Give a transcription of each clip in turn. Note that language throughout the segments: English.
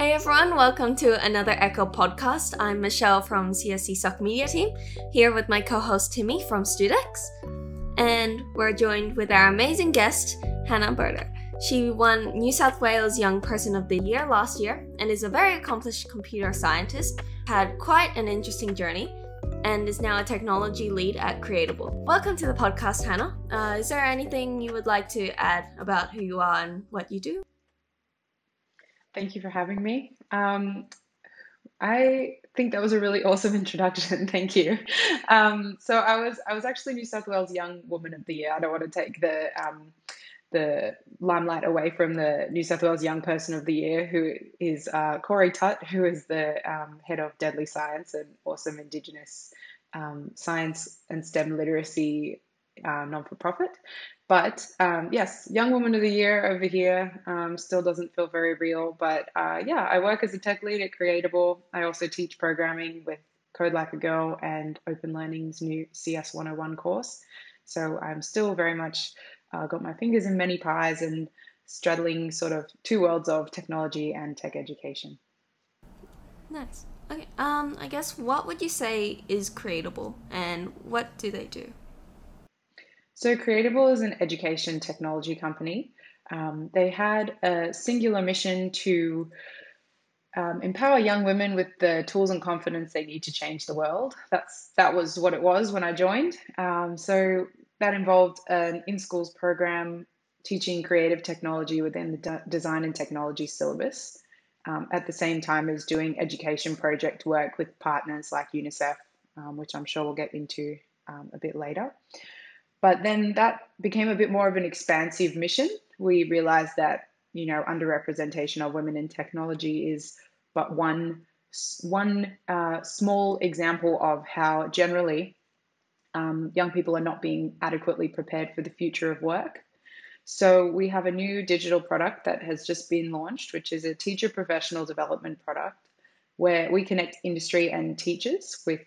Hey everyone, welcome to another Echo podcast. I'm Michelle from CSESoc Media team, here with my co-host Timmy from Studex. And we're joined with our amazing guest, Hannah Beder. She won New South Wales Young Person of the Year last year and is a very accomplished computer scientist, had quite an interesting journey, and is now a technology lead at Creatable. Welcome to the podcast, Hannah. Uh, is there anything you would like to add about who you are and what you do? Thank you for having me. Um, I think that was a really awesome introduction. Thank you. Um, so I was I was actually New South Wales Young Woman of the Year. I don't want to take the um, the limelight away from the New South Wales Young Person of the Year, who is uh, Corey Tutt, who is the um, head of Deadly Science and awesome Indigenous um, science and STEM literacy uh, non for profit. But um, yes, Young Woman of the Year over here um, still doesn't feel very real. But uh, yeah, I work as a tech lead at Creatable. I also teach programming with Code Like a Girl and Open Learning's new CS 101 course. So I'm still very much uh, got my fingers in many pies and straddling sort of two worlds of technology and tech education. Nice. Okay. Um, I guess what would you say is Creatable and what do they do? So, Creatable is an education technology company. Um, they had a singular mission to um, empower young women with the tools and confidence they need to change the world. That's that was what it was when I joined. Um, so that involved an in schools program teaching creative technology within the de- design and technology syllabus. Um, at the same time as doing education project work with partners like UNICEF, um, which I'm sure we'll get into um, a bit later. But then that became a bit more of an expansive mission. We realized that, you know, underrepresentation of women in technology is but one, one uh, small example of how generally um, young people are not being adequately prepared for the future of work. So we have a new digital product that has just been launched, which is a teacher professional development product where we connect industry and teachers with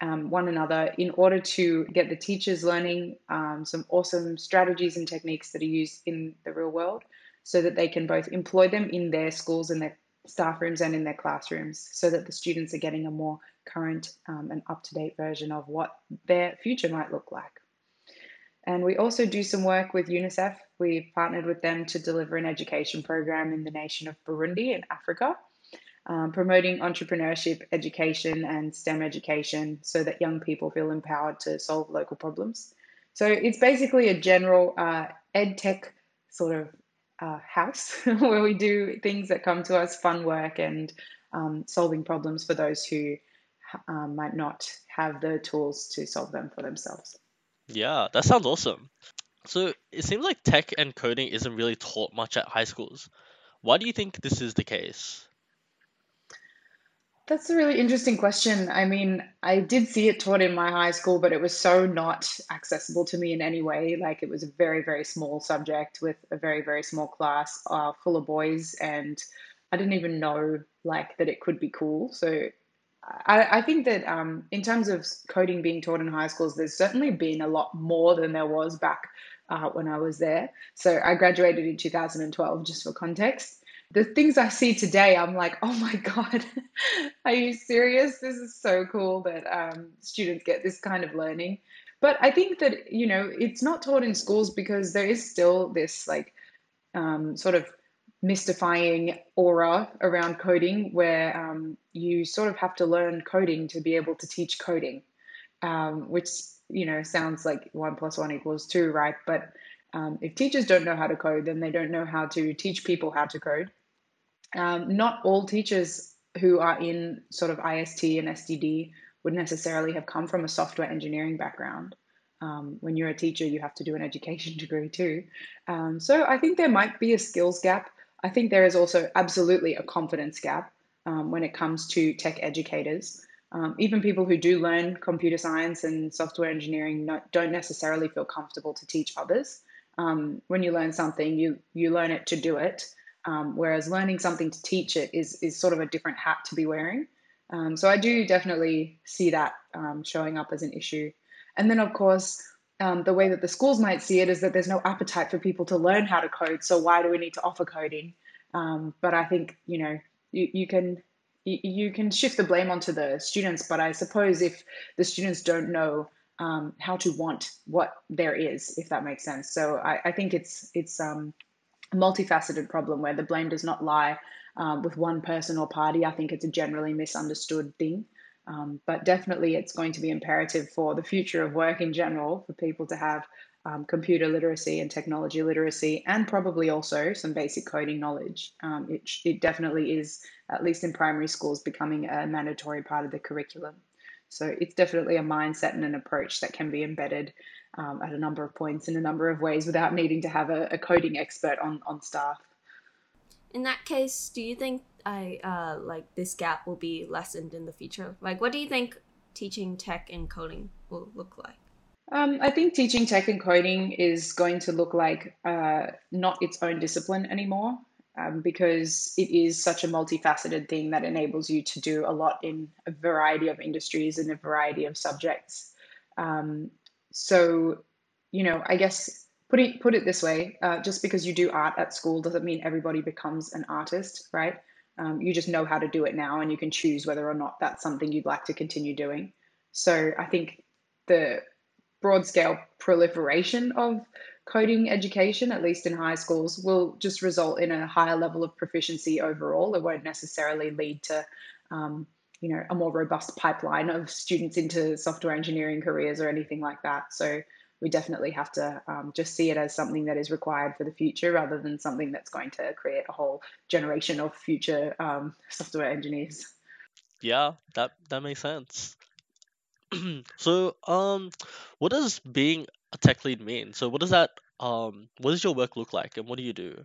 um, one another in order to get the teachers learning um, some awesome strategies and techniques that are used in the real world so that they can both employ them in their schools and their staff rooms and in their classrooms so that the students are getting a more current um, and up to date version of what their future might look like. And we also do some work with UNICEF. We've partnered with them to deliver an education program in the nation of Burundi in Africa um, promoting entrepreneurship, education, and STEM education so that young people feel empowered to solve local problems. So it's basically a general uh, ed tech sort of uh, house where we do things that come to us, fun work, and um, solving problems for those who um, might not have the tools to solve them for themselves. Yeah, that sounds awesome. So it seems like tech and coding isn't really taught much at high schools. Why do you think this is the case? That's a really interesting question. I mean, I did see it taught in my high school, but it was so not accessible to me in any way. Like it was a very, very small subject with a very, very small class uh, full of boys, and I didn't even know like that it could be cool. So I, I think that um, in terms of coding being taught in high schools, there's certainly been a lot more than there was back uh, when I was there. So I graduated in 2012, just for context the things I see today, I'm like, oh my God, are you serious? This is so cool that um, students get this kind of learning. But I think that, you know, it's not taught in schools because there is still this like um, sort of mystifying aura around coding where um, you sort of have to learn coding to be able to teach coding, um, which, you know, sounds like one plus one equals two, right? But um, if teachers don't know how to code, then they don't know how to teach people how to code. Um, not all teachers who are in sort of IST and SDD would necessarily have come from a software engineering background. Um, when you're a teacher, you have to do an education degree too. Um, so I think there might be a skills gap. I think there is also absolutely a confidence gap um, when it comes to tech educators. Um, even people who do learn computer science and software engineering don't necessarily feel comfortable to teach others. Um, when you learn something, you you learn it to do it, um, whereas learning something to teach it is is sort of a different hat to be wearing. Um, so I do definitely see that um, showing up as an issue. And then of course, um, the way that the schools might see it is that there's no appetite for people to learn how to code. So why do we need to offer coding? Um, but I think you know you, you can you can shift the blame onto the students, but I suppose if the students don't know um, how to want what there is, if that makes sense. So I, I think it's it's um, multifaceted problem where the blame does not lie um, with one person or party. I think it's a generally misunderstood thing. Um, but definitely, it's going to be imperative for the future of work in general for people to have um, computer literacy and technology literacy, and probably also some basic coding knowledge. Um, it, it definitely is, at least in primary schools, becoming a mandatory part of the curriculum. So it's definitely a mindset and an approach that can be embedded um, at a number of points in a number of ways without needing to have a, a coding expert on, on staff. In that case, do you think I uh, like this gap will be lessened in the future? Like, what do you think teaching tech and coding will look like? Um, I think teaching tech and coding is going to look like uh, not its own discipline anymore um, because it is such a multifaceted thing that enables you to do a lot in a variety of industries and a variety of subjects. Um, so, you know, I guess put it put it this way: uh, just because you do art at school doesn't mean everybody becomes an artist, right? Um, you just know how to do it now, and you can choose whether or not that's something you'd like to continue doing. So, I think the broad scale proliferation of coding education, at least in high schools, will just result in a higher level of proficiency overall. It won't necessarily lead to, um, you know, a more robust pipeline of students into software engineering careers or anything like that. So we definitely have to um, just see it as something that is required for the future rather than something that's going to create a whole generation of future um, software engineers. Yeah, that that makes sense. so, um, what does being a tech lead mean? So, what does that um, what does your work look like, and what do you do?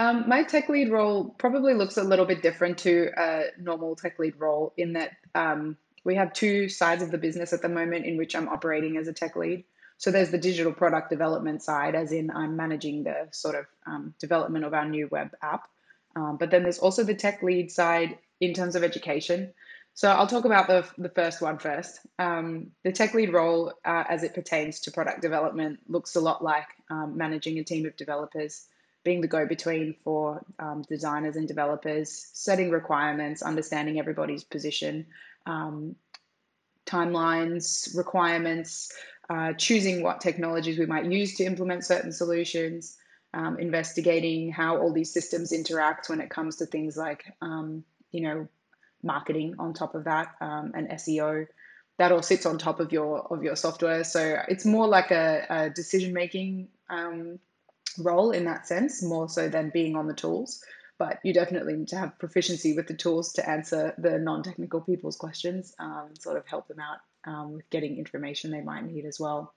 Um, my tech lead role probably looks a little bit different to a normal tech lead role in that um, we have two sides of the business at the moment in which I'm operating as a tech lead. So there's the digital product development side, as in I'm managing the sort of um, development of our new web app. Um, but then there's also the tech lead side in terms of education. So I'll talk about the, the first one first. Um, the tech lead role, uh, as it pertains to product development, looks a lot like um, managing a team of developers, being the go between for um, designers and developers, setting requirements, understanding everybody's position, um, timelines, requirements, uh, choosing what technologies we might use to implement certain solutions. Um, investigating how all these systems interact when it comes to things like, um, you know, marketing on top of that um, and SEO. That all sits on top of your of your software. So it's more like a, a decision making um, role in that sense, more so than being on the tools. But you definitely need to have proficiency with the tools to answer the non technical people's questions, um, sort of help them out um, with getting information they might need as well.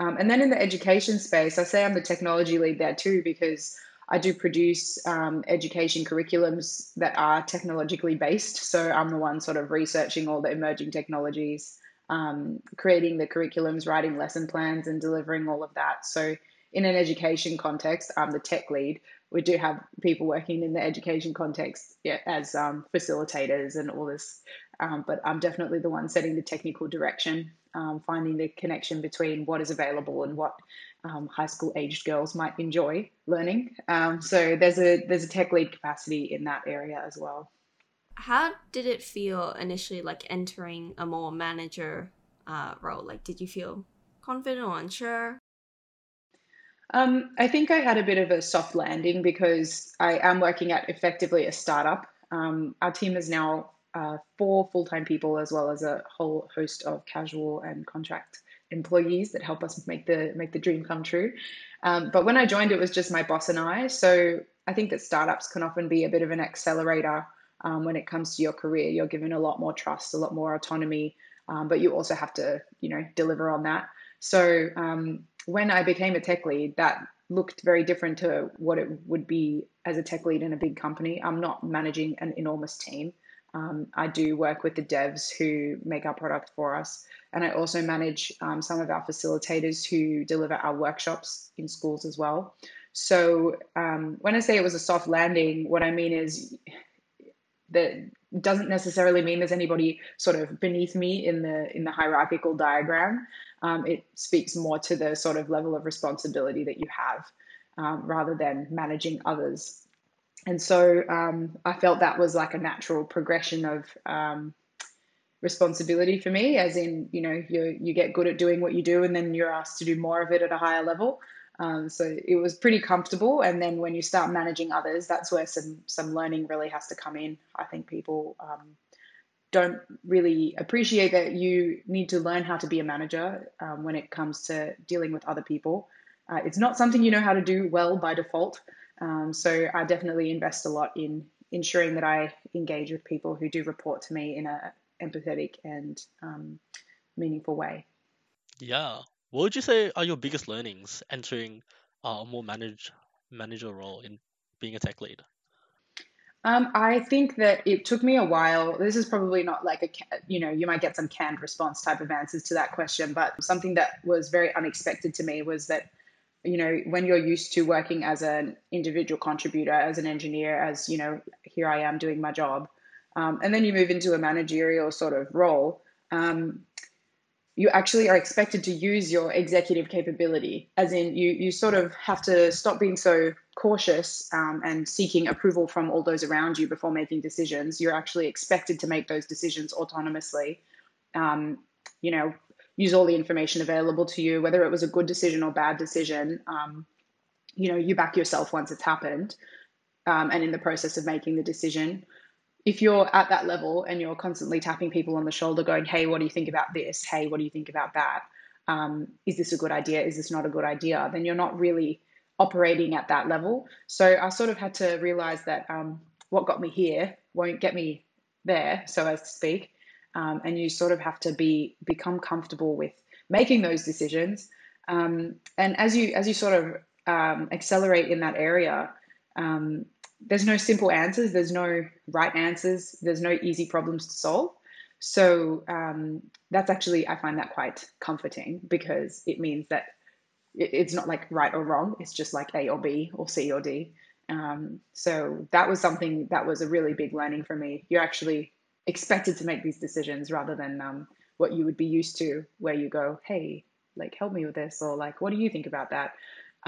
Um, and then in the education space, I say I'm the technology lead there too because I do produce um, education curriculums that are technologically based. So I'm the one sort of researching all the emerging technologies, um, creating the curriculums, writing lesson plans, and delivering all of that. So in an education context, I'm the tech lead. We do have people working in the education context yeah, as um, facilitators and all this, um, but I'm definitely the one setting the technical direction, um, finding the connection between what is available and what um, high school aged girls might enjoy learning. Um, so there's a there's a tech lead capacity in that area as well. How did it feel initially, like entering a more manager uh, role? Like, did you feel confident or unsure? Um, I think I had a bit of a soft landing because I am working at effectively a startup. Um, our team is now uh, four full time people, as well as a whole host of casual and contract employees that help us make the make the dream come true. Um, but when I joined, it was just my boss and I. So I think that startups can often be a bit of an accelerator um, when it comes to your career. You're given a lot more trust, a lot more autonomy, um, but you also have to, you know, deliver on that. So um, when I became a tech lead, that looked very different to what it would be as a tech lead in a big company. I'm not managing an enormous team. Um, I do work with the devs who make our product for us. And I also manage um, some of our facilitators who deliver our workshops in schools as well. So um, when I say it was a soft landing, what I mean is that doesn't necessarily mean there's anybody sort of beneath me in the in the hierarchical diagram. Um, it speaks more to the sort of level of responsibility that you have um, rather than managing others. and so um, I felt that was like a natural progression of um, responsibility for me, as in, you know, you, you get good at doing what you do and then you're asked to do more of it at a higher level. Um, so it was pretty comfortable. And then when you start managing others, that's where some, some learning really has to come in. I think people um, don't really appreciate that you need to learn how to be a manager um, when it comes to dealing with other people. Uh, it's not something you know how to do well by default. Um, so I definitely invest a lot in ensuring that I engage with people who do report to me in a empathetic and um, meaningful way. Yeah. What would you say are your biggest learnings entering uh, a more managed manager role in being a tech lead? Um, I think that it took me a while. This is probably not like a, you know, you might get some canned response type of answers to that question, but something that was very unexpected to me was that, you know, when you're used to working as an individual contributor, as an engineer, as, you know, here I am doing my job, um, and then you move into a managerial sort of role, um, you actually are expected to use your executive capability, as in you you sort of have to stop being so cautious um, and seeking approval from all those around you before making decisions. You're actually expected to make those decisions autonomously. Um, you know, use all the information available to you, whether it was a good decision or bad decision. Um, you know, you back yourself once it's happened, um, and in the process of making the decision if you're at that level and you're constantly tapping people on the shoulder going hey what do you think about this? Hey what do you think about that? Um, is this a good idea? Is this not a good idea? Then you're not really operating at that level. So i sort of had to realize that um, what got me here won't get me there so as to speak. Um, and you sort of have to be become comfortable with making those decisions. Um, and as you as you sort of um, accelerate in that area um, there's no simple answers, there's no right answers, there's no easy problems to solve. So um, that's actually, I find that quite comforting because it means that it's not like right or wrong, it's just like A or B or C or D. Um, so that was something that was a really big learning for me. You're actually expected to make these decisions rather than um, what you would be used to, where you go, hey, like help me with this, or like, what do you think about that?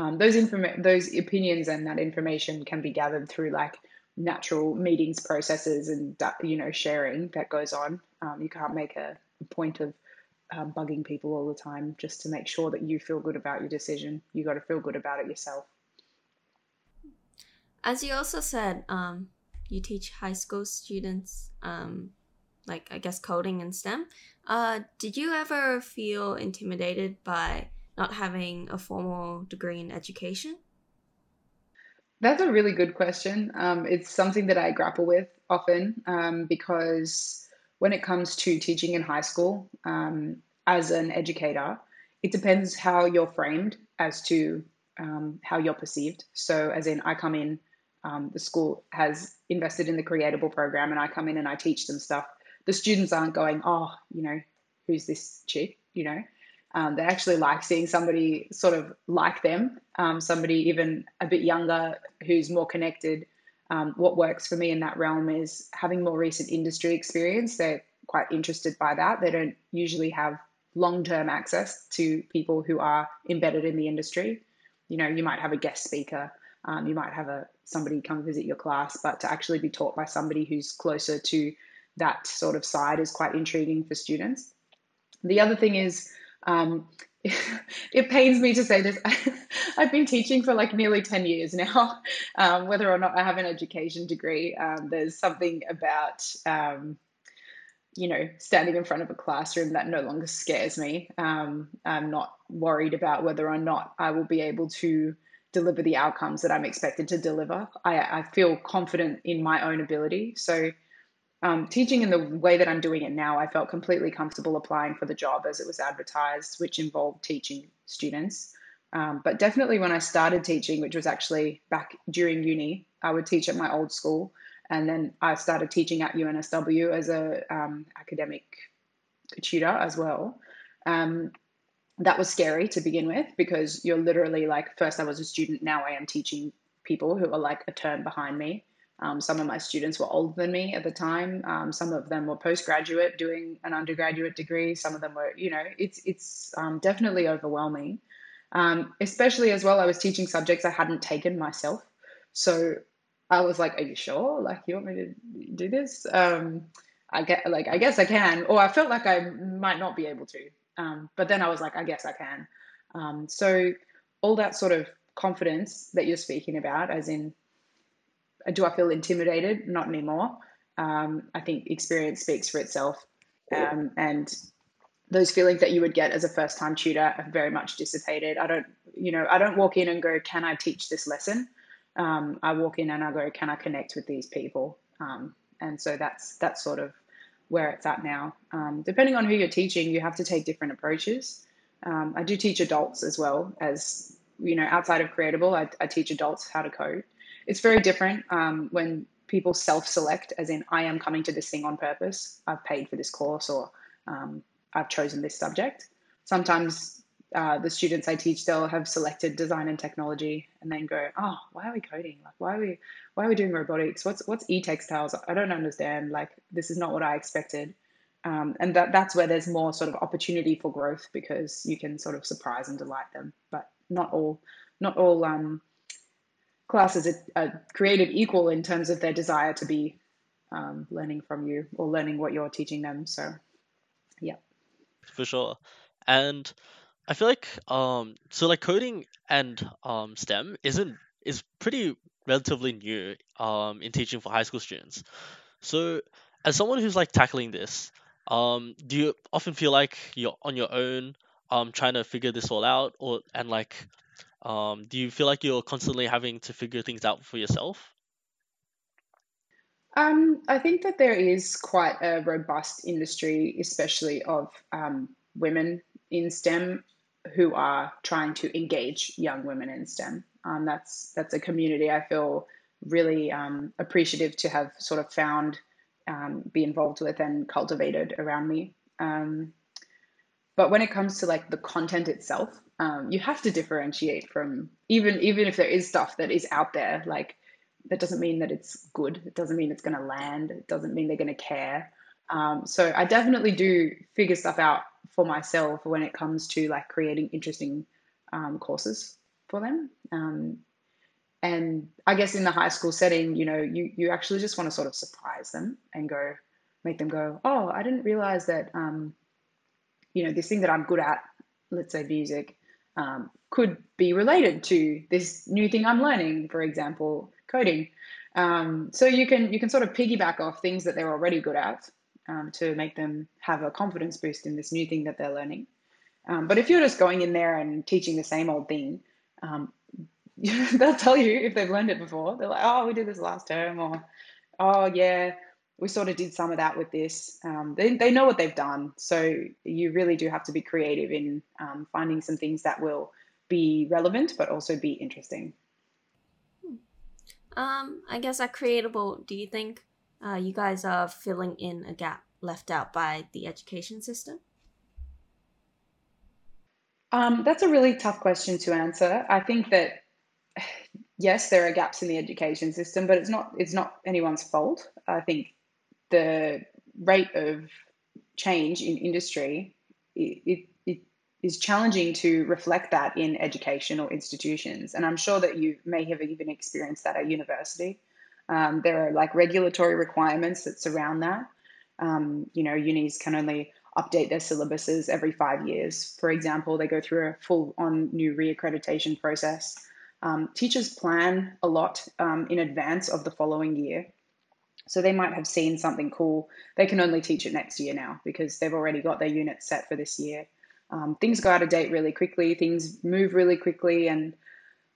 Um, those inform- those opinions and that information can be gathered through like natural meetings processes and you know sharing that goes on. Um, you can't make a, a point of um, bugging people all the time just to make sure that you feel good about your decision. You got to feel good about it yourself. As you also said um, you teach high school students um, like i guess coding and stem. Uh, did you ever feel intimidated by not having a formal degree in education? That's a really good question. Um, it's something that I grapple with often um, because when it comes to teaching in high school um, as an educator, it depends how you're framed as to um, how you're perceived. So, as in, I come in, um, the school has invested in the Creatable program, and I come in and I teach them stuff. The students aren't going, oh, you know, who's this chick, you know? Um, they actually like seeing somebody sort of like them, um, somebody even a bit younger who's more connected. Um, what works for me in that realm is having more recent industry experience. They're quite interested by that. They don't usually have long term access to people who are embedded in the industry. You know, you might have a guest speaker, um, you might have a somebody come visit your class, but to actually be taught by somebody who's closer to that sort of side is quite intriguing for students. The other thing is um, it pains me to say this. I've been teaching for like nearly 10 years now. Um, whether or not I have an education degree, um, there's something about, um, you know, standing in front of a classroom that no longer scares me. Um, I'm not worried about whether or not I will be able to deliver the outcomes that I'm expected to deliver. I, I feel confident in my own ability. So, um, teaching in the way that I'm doing it now, I felt completely comfortable applying for the job as it was advertised, which involved teaching students. Um, but definitely when I started teaching, which was actually back during uni, I would teach at my old school. And then I started teaching at UNSW as a um, academic tutor as well. Um, that was scary to begin with because you're literally like, first I was a student, now I am teaching people who are like a turn behind me. Um, some of my students were older than me at the time. Um, some of them were postgraduate doing an undergraduate degree. Some of them were, you know, it's it's um, definitely overwhelming. Um, especially as well, I was teaching subjects I hadn't taken myself. So I was like, "Are you sure? Like, you want me to do this?" Um, I get like I guess I can, or I felt like I might not be able to. Um, but then I was like, I guess I can. So all that sort of confidence that you're speaking about, as in, do I feel intimidated? Not anymore. Um, I think experience speaks for itself, um, and those feelings that you would get as a first time tutor have very much dissipated. I don't, you know, I don't walk in and go, "Can I teach this lesson?" Um, I walk in and I go, "Can I connect with these people?" Um, and so that's that's sort of where it's at now. Um, depending on who you're teaching, you have to take different approaches. Um, I do teach adults as well as you know outside of Creatable, I, I teach adults how to code. It's very different um, when people self-select, as in I am coming to this thing on purpose. I've paid for this course, or um, I've chosen this subject. Sometimes uh, the students I teach, they'll have selected design and technology, and then go, "Oh, why are we coding? Like, why are we, why are we doing robotics? What's what's e-textiles? I don't understand. Like, this is not what I expected." Um, and that that's where there's more sort of opportunity for growth because you can sort of surprise and delight them. But not all, not all um, classes are, are, created equal in terms of their desire to be um, learning from you or learning what you're teaching them. So, yeah, for sure. And I feel like um so like coding and um STEM isn't is pretty relatively new um in teaching for high school students. So as someone who's like tackling this, um do you often feel like you're on your own um trying to figure this all out or and like um do you feel like you're constantly having to figure things out for yourself? Um, I think that there is quite a robust industry, especially of um, women in STEM who are trying to engage young women in STEM. Um, that's that's a community I feel really um, appreciative to have sort of found, um, be involved with, and cultivated around me. Um, but when it comes to like the content itself, um, you have to differentiate from even even if there is stuff that is out there. Like that doesn't mean that it's good. It doesn't mean it's going to land. It doesn't mean they're going to care. Um, so I definitely do figure stuff out for myself when it comes to like creating interesting um, courses for them. Um, and I guess in the high school setting, you know, you you actually just want to sort of surprise them and go, make them go, oh, I didn't realize that, um, you know, this thing that I'm good at, let's say music, um, could be related to this new thing I'm learning, for example, coding. Um, so you can you can sort of piggyback off things that they're already good at um, to make them have a confidence boost in this new thing that they're learning. Um, but if you're just going in there and teaching the same old thing, um, they'll tell you if they've learned it before. They're like, oh, we did this last term, or oh, yeah, we sort of did some of that with this. Um, they, they know what they've done. So you really do have to be creative in um, finding some things that will be relevant, but also be interesting. Um, I guess at Creatable, do you think uh, you guys are filling in a gap left out by the education system? Um, that's a really tough question to answer. I think that yes, there are gaps in the education system, but it's not it's not anyone's fault. I think the rate of change in industry it, it, it is challenging to reflect that in educational institutions, and I'm sure that you may have even experienced that at university. Um, there are like regulatory requirements that surround that. Um, you know, unis can only update their syllabuses every five years. For example, they go through a full on new reaccreditation process. Um, teachers plan a lot um, in advance of the following year. So they might have seen something cool. They can only teach it next year now because they've already got their units set for this year. Um, things go out of date really quickly, things move really quickly, and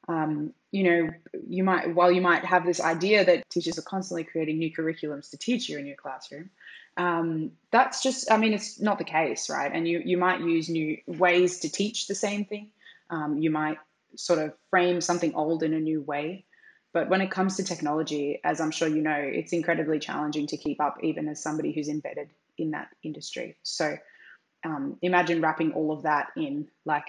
um, you know, you might, while you might have this idea that teachers are constantly creating new curriculums to teach you in your classroom, um, that's just, I mean, it's not the case, right? And you, you might use new ways to teach the same thing. Um, you might sort of frame something old in a new way. But when it comes to technology, as I'm sure you know, it's incredibly challenging to keep up, even as somebody who's embedded in that industry. So um, imagine wrapping all of that in like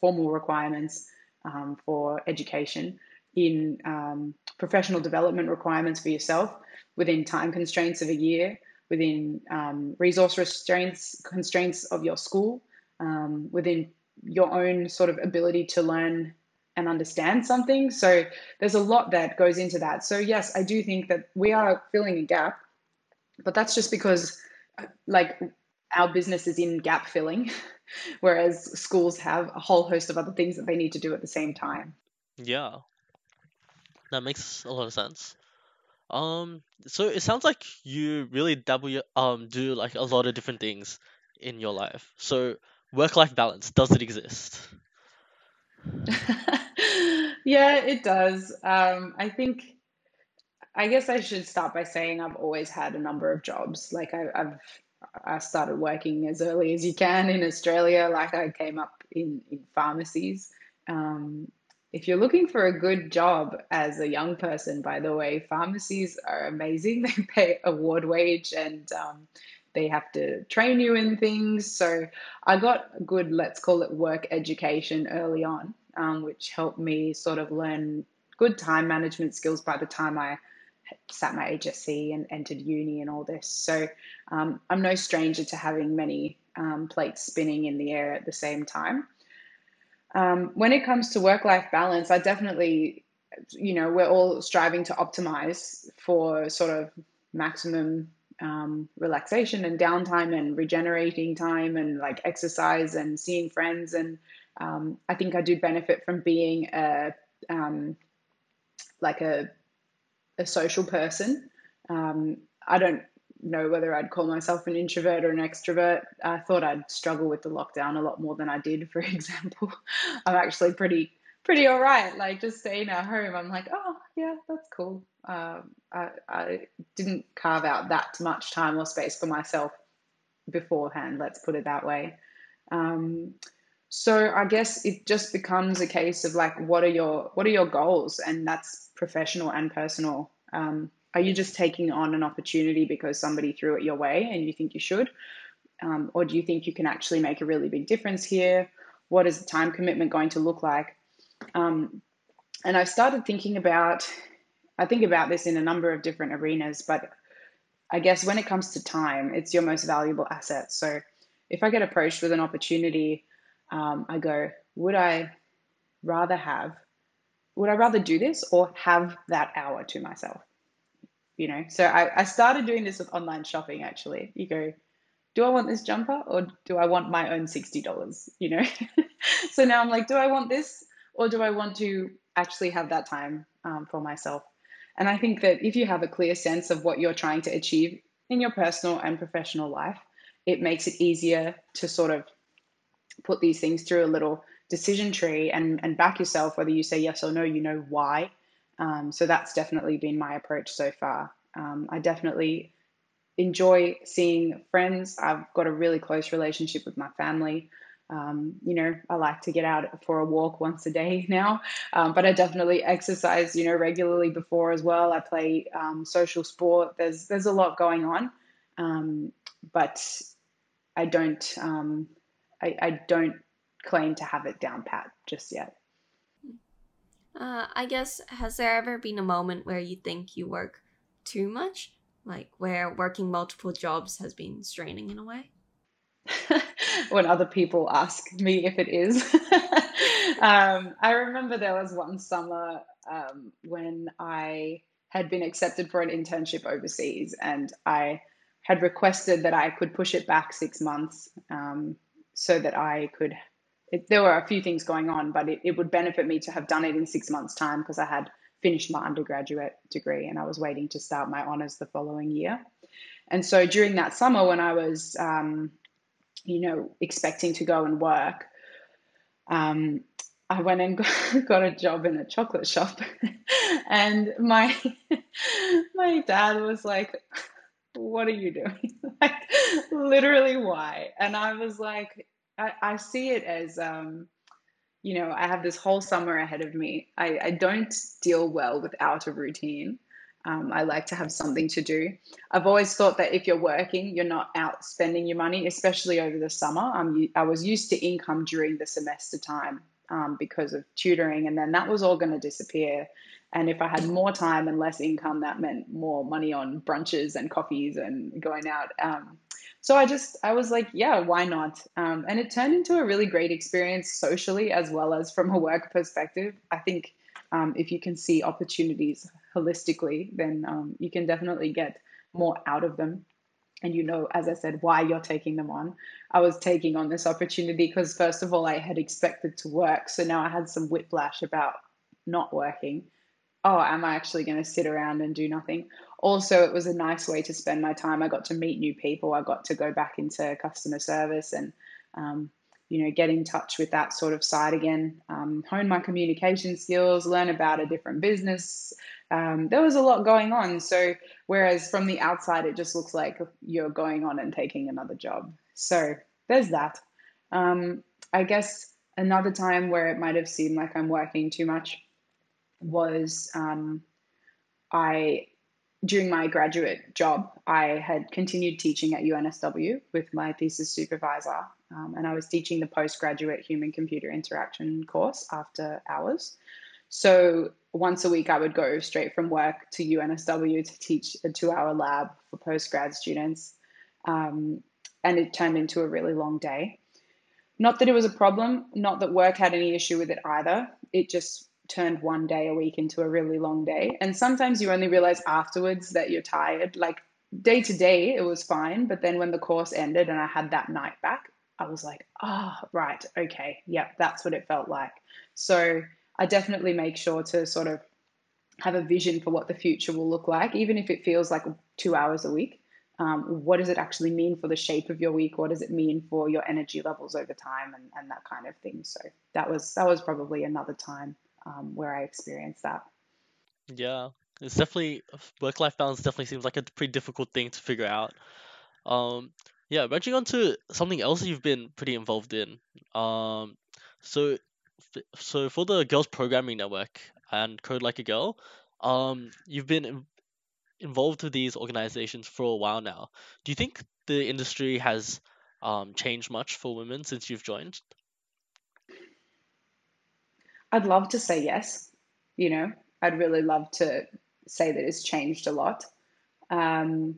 formal requirements um, for education in um, professional development requirements for yourself within time constraints of a year, within um, resource restraints constraints of your school, um, within your own sort of ability to learn and understand something. So there's a lot that goes into that. So yes, I do think that we are filling a gap, but that's just because like our business is in gap filling, whereas schools have a whole host of other things that they need to do at the same time. Yeah, that makes a lot of sense. Um, so it sounds like you really double your, um do like a lot of different things in your life. So work-life balance, does it exist? yeah, it does. Um, I think, I guess I should start by saying I've always had a number of jobs. Like I, I've, I started working as early as you can in Australia. Like I came up in in pharmacies. Um, if you're looking for a good job as a young person, by the way, pharmacies are amazing. They pay award wage and um, they have to train you in things. So I got good, let's call it work education early on, um, which helped me sort of learn good time management skills by the time I sat my HSC and entered uni and all this. So um, I'm no stranger to having many um, plates spinning in the air at the same time. Um, when it comes to work life balance, I definitely, you know, we're all striving to optimize for sort of maximum um, relaxation and downtime and regenerating time and like exercise and seeing friends. And um, I think I do benefit from being a, um, like a, a social person. Um, I don't know whether I'd call myself an introvert or an extrovert. I thought I'd struggle with the lockdown a lot more than I did, for example. I'm actually pretty pretty all right. Like just staying at home, I'm like, oh yeah, that's cool. Um, I, I didn't carve out that much time or space for myself beforehand. Let's put it that way. Um, so I guess it just becomes a case of like, what are your what are your goals, and that's professional and personal. Um, are you just taking on an opportunity because somebody threw it your way and you think you should? Um, or do you think you can actually make a really big difference here? What is the time commitment going to look like? Um, and I started thinking about, I think about this in a number of different arenas, but I guess when it comes to time, it's your most valuable asset. So if I get approached with an opportunity, um, I go, would I rather have, would I rather do this or have that hour to myself? you know so I, I started doing this with online shopping actually you go do i want this jumper or do i want my own $60 you know so now i'm like do i want this or do i want to actually have that time um, for myself and i think that if you have a clear sense of what you're trying to achieve in your personal and professional life it makes it easier to sort of put these things through a little decision tree and, and back yourself whether you say yes or no you know why um, so that's definitely been my approach so far. Um, I definitely enjoy seeing friends. I've got a really close relationship with my family. Um, you know, I like to get out for a walk once a day now, um, but I definitely exercise, you know, regularly before as well. I play um, social sport. There's there's a lot going on, um, but I don't um, I, I don't claim to have it down pat just yet. Uh, I guess, has there ever been a moment where you think you work too much? Like where working multiple jobs has been straining in a way? when other people ask me if it is. um, I remember there was one summer um, when I had been accepted for an internship overseas and I had requested that I could push it back six months um, so that I could it, there were a few things going on, but it, it would benefit me to have done it in six months' time because I had finished my undergraduate degree and I was waiting to start my honors the following year. And so during that summer, when I was, um, you know, expecting to go and work, um, I went and got a job in a chocolate shop, and my my dad was like, "What are you doing? like, literally, why?" And I was like, I, I see it as, um, you know, I have this whole summer ahead of me. I, I don't deal well without a routine. Um, I like to have something to do. I've always thought that if you're working, you're not out spending your money, especially over the summer. I'm, I was used to income during the semester time um, because of tutoring, and then that was all going to disappear. And if I had more time and less income, that meant more money on brunches and coffees and going out. Um, so I just, I was like, yeah, why not? Um, and it turned into a really great experience socially as well as from a work perspective. I think um, if you can see opportunities holistically, then um, you can definitely get more out of them. And you know, as I said, why you're taking them on. I was taking on this opportunity because, first of all, I had expected to work. So now I had some whiplash about not working oh, am I actually going to sit around and do nothing? Also, it was a nice way to spend my time. I got to meet new people. I got to go back into customer service and, um, you know, get in touch with that sort of side again, um, hone my communication skills, learn about a different business. Um, there was a lot going on. So, whereas from the outside, it just looks like you're going on and taking another job. So, there's that. Um, I guess another time where it might have seemed like I'm working too much was um, I during my graduate job, I had continued teaching at UNSW with my thesis supervisor, um, and I was teaching the postgraduate human computer interaction course after hours. So once a week, I would go straight from work to UNSW to teach a two hour lab for postgrad students. Um, and it turned into a really long day. Not that it was a problem, not that work had any issue with it either. It just turned one day a week into a really long day. And sometimes you only realize afterwards that you're tired. Like day to day, it was fine. But then when the course ended and I had that night back, I was like, oh, right, okay, yep, that's what it felt like. So I definitely make sure to sort of have a vision for what the future will look like, even if it feels like two hours a week. Um, what does it actually mean for the shape of your week? What does it mean for your energy levels over time and, and that kind of thing? So that was that was probably another time um, where I experienced that. Yeah, it's definitely work life balance. Definitely seems like a pretty difficult thing to figure out. Um, yeah, branching on to something else you've been pretty involved in. Um, so, so for the Girls Programming Network and Code Like a Girl, um, you've been involved with these organizations for a while now. Do you think the industry has um, changed much for women since you've joined? I'd love to say yes. You know, I'd really love to say that it's changed a lot. Um,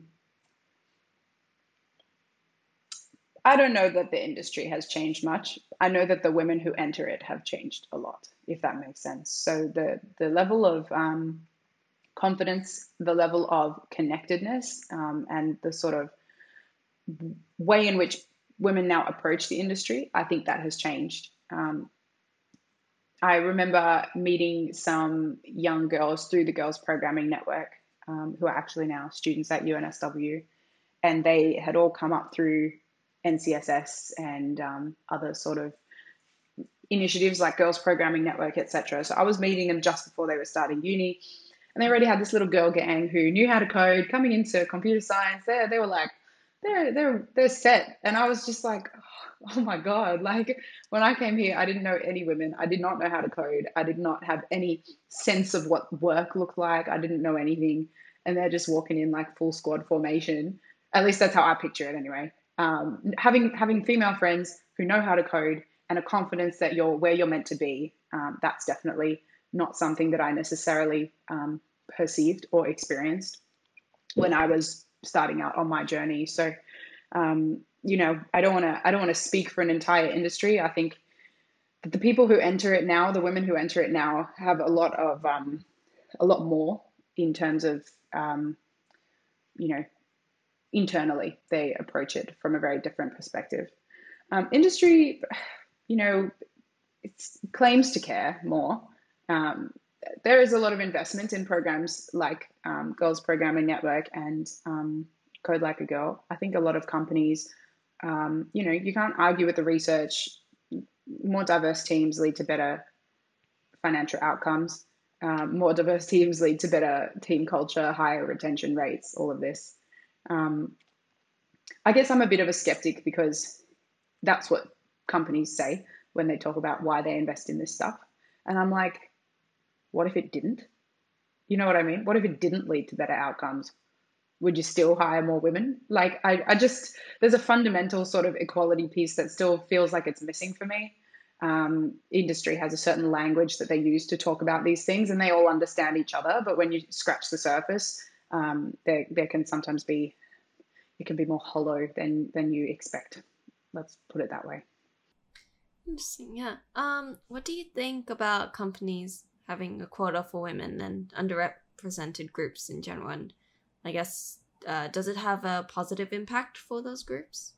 I don't know that the industry has changed much. I know that the women who enter it have changed a lot, if that makes sense. So the the level of um, confidence, the level of connectedness, um, and the sort of way in which women now approach the industry, I think that has changed. Um, I remember meeting some young girls through the Girls Programming Network um, who are actually now students at UNSW, and they had all come up through NCSS and um, other sort of initiatives like Girls Programming Network, etc. So I was meeting them just before they were starting uni, and they already had this little girl gang who knew how to code, coming into computer science. They they were like, they're they're they're set, and I was just like, oh my God, like when I came here, I didn't know any women. I did not know how to code. I did not have any sense of what work looked like. I didn't know anything. And they're just walking in like full squad formation. At least that's how I picture it anyway. Um, having having female friends who know how to code and a confidence that you're where you're meant to be, um, that's definitely not something that I necessarily um, perceived or experienced when I was starting out on my journey. So um, you know, I don't want to I don't want to speak for an entire industry. I think that the people who enter it now, the women who enter it now, have a lot of um, a lot more in terms of um, you know internally they approach it from a very different perspective. Um, industry, you know, it claims to care more. Um, there is a lot of investment in programs like um, Girls Programming Network and um, Code Like a Girl. I think a lot of companies um, you know, you can't argue with the research. More diverse teams lead to better financial outcomes. Um, more diverse teams lead to better team culture, higher retention rates, all of this. Um, I guess I'm a bit of a skeptic because that's what companies say when they talk about why they invest in this stuff. And I'm like, what if it didn't? You know what I mean? What if it didn't lead to better outcomes? would you still hire more women? Like, I, I just, there's a fundamental sort of equality piece that still feels like it's missing for me. Um, industry has a certain language that they use to talk about these things, and they all understand each other. But when you scratch the surface, um, there, there can sometimes be, it can be more hollow than than you expect. Let's put it that way. Interesting. Yeah. Um, what do you think about companies having a quota for women and underrepresented groups in general? And I guess uh, does it have a positive impact for those groups?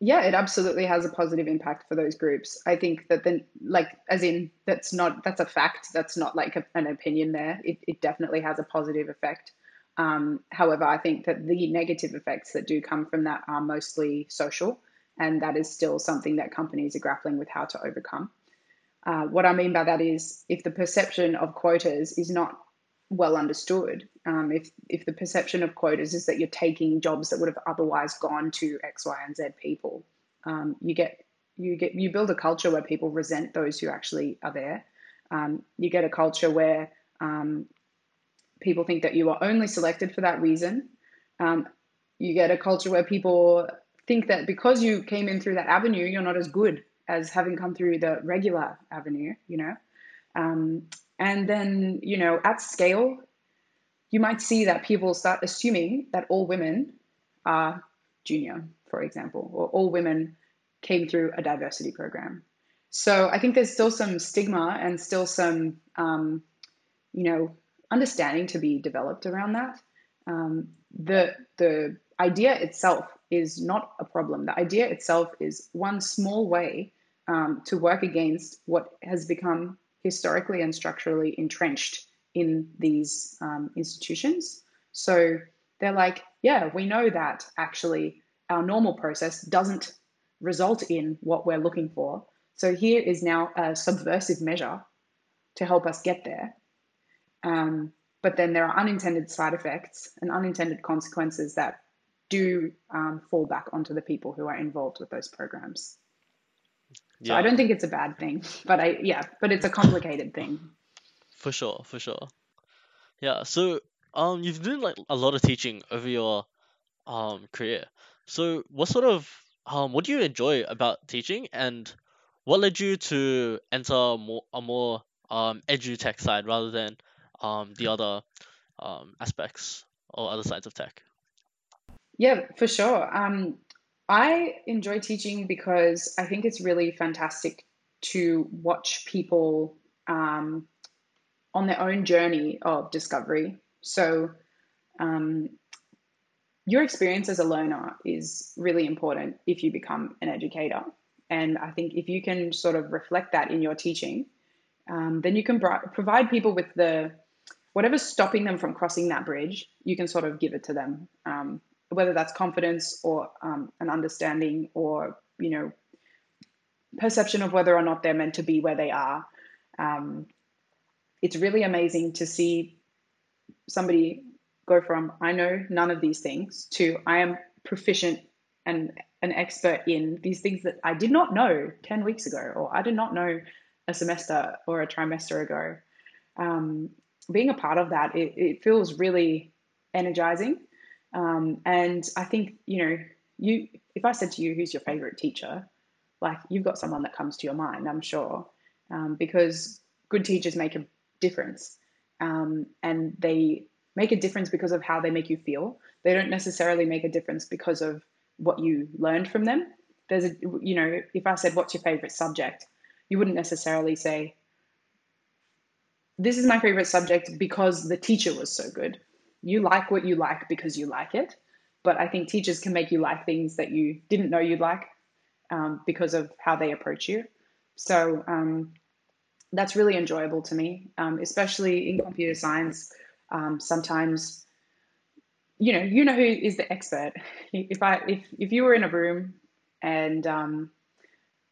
Yeah, it absolutely has a positive impact for those groups. I think that then, like, as in, that's not that's a fact. That's not like a, an opinion. There, it, it definitely has a positive effect. Um, however, I think that the negative effects that do come from that are mostly social, and that is still something that companies are grappling with how to overcome. Uh, what I mean by that is if the perception of quotas is not well understood, um, if if the perception of quotas is that you're taking jobs that would have otherwise gone to X, Y, and Z people, um, you get you get you build a culture where people resent those who actually are there. Um, you get a culture where um, people think that you are only selected for that reason. Um, you get a culture where people think that because you came in through that avenue, you're not as good as having come through the regular avenue, you know. Um, and then, you know, at scale, you might see that people start assuming that all women are junior, for example, or all women came through a diversity program. So I think there's still some stigma and still some, um, you know, understanding to be developed around that. Um, the the idea itself is not a problem. The idea itself is one small way um, to work against what has become historically and structurally entrenched in these um, institutions. So they're like, yeah, we know that actually our normal process doesn't result in what we're looking for. So here is now a subversive measure to help us get there. Um, but then there are unintended side effects and unintended consequences that do um, fall back onto the people who are involved with those programs. So yeah. I don't think it's a bad thing, but I yeah, but it's a complicated thing. For sure, for sure. Yeah. So um, you've done like a lot of teaching over your um career. So what sort of um what do you enjoy about teaching, and what led you to enter more a more um edu tech side rather than um the other um aspects or other sides of tech? Yeah, for sure. Um, I enjoy teaching because I think it's really fantastic to watch people um, on their own journey of discovery. So, um, your experience as a learner is really important if you become an educator. And I think if you can sort of reflect that in your teaching, um, then you can provide people with the whatever's stopping them from crossing that bridge, you can sort of give it to them um, whether that's confidence or um, an understanding or you know perception of whether or not they're meant to be where they are um, it's really amazing to see somebody go from i know none of these things to i am proficient and an expert in these things that i did not know 10 weeks ago or i did not know a semester or a trimester ago. Um, being a part of that it, it feels really energizing. Um, and I think, you know, you if I said to you, who's your favorite teacher? Like you've got someone that comes to your mind, I'm sure, um, because good teachers make a difference, um, and they make a difference because of how they make you feel. They don't necessarily make a difference because of what you learned from them. There's a, you know, if I said, "What's your favorite subject?" you wouldn't necessarily say, "This is my favorite subject because the teacher was so good." you like what you like because you like it. But I think teachers can make you like things that you didn't know you'd like um, because of how they approach you. So um, that's really enjoyable to me, um, especially in computer science. Um, sometimes, you know, you know who is the expert. If I if if you were in a room and um,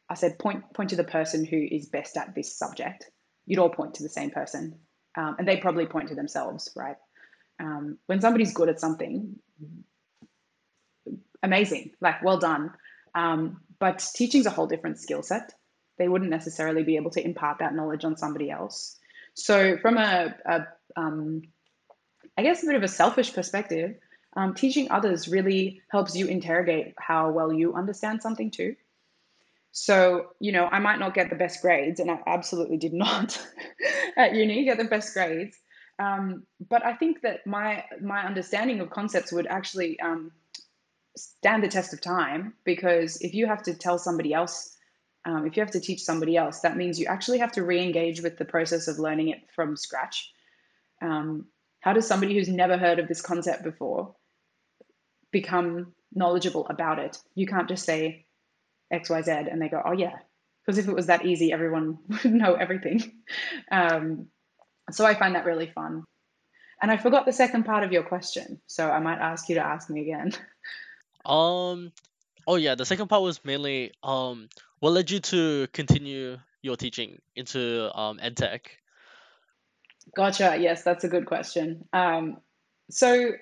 I said point point to the person who is best at this subject, you'd all point to the same person, um, and they probably point to themselves, right? um, when somebody's good at something, amazing, like well done. Um, but teaching's a whole different skill set. They wouldn't necessarily be able to impart that knowledge on somebody else. So, from a, a um, I guess a bit of a selfish perspective, um, teaching others really helps you interrogate how well you understand something too. So, you know, I might not get the best grades, and I absolutely did not at uni get the best grades. Um, but I think that my my understanding of concepts would actually um, stand the test of time because if you have to tell somebody else, um, if you have to teach somebody else, that means you actually have to re engage with the process of learning it from scratch. Um, how does somebody who's never heard of this concept before become knowledgeable about it? You can't just say XYZ and they go, oh, yeah. Because if it was that easy, everyone would know everything. Um, so I find that really fun. And I forgot the second part of your question, so I might ask you to ask me again. Um, oh yeah, the second part was mainly um, what led you to continue your teaching into um edtech? Gotcha. Yes, that's a good question. Um, so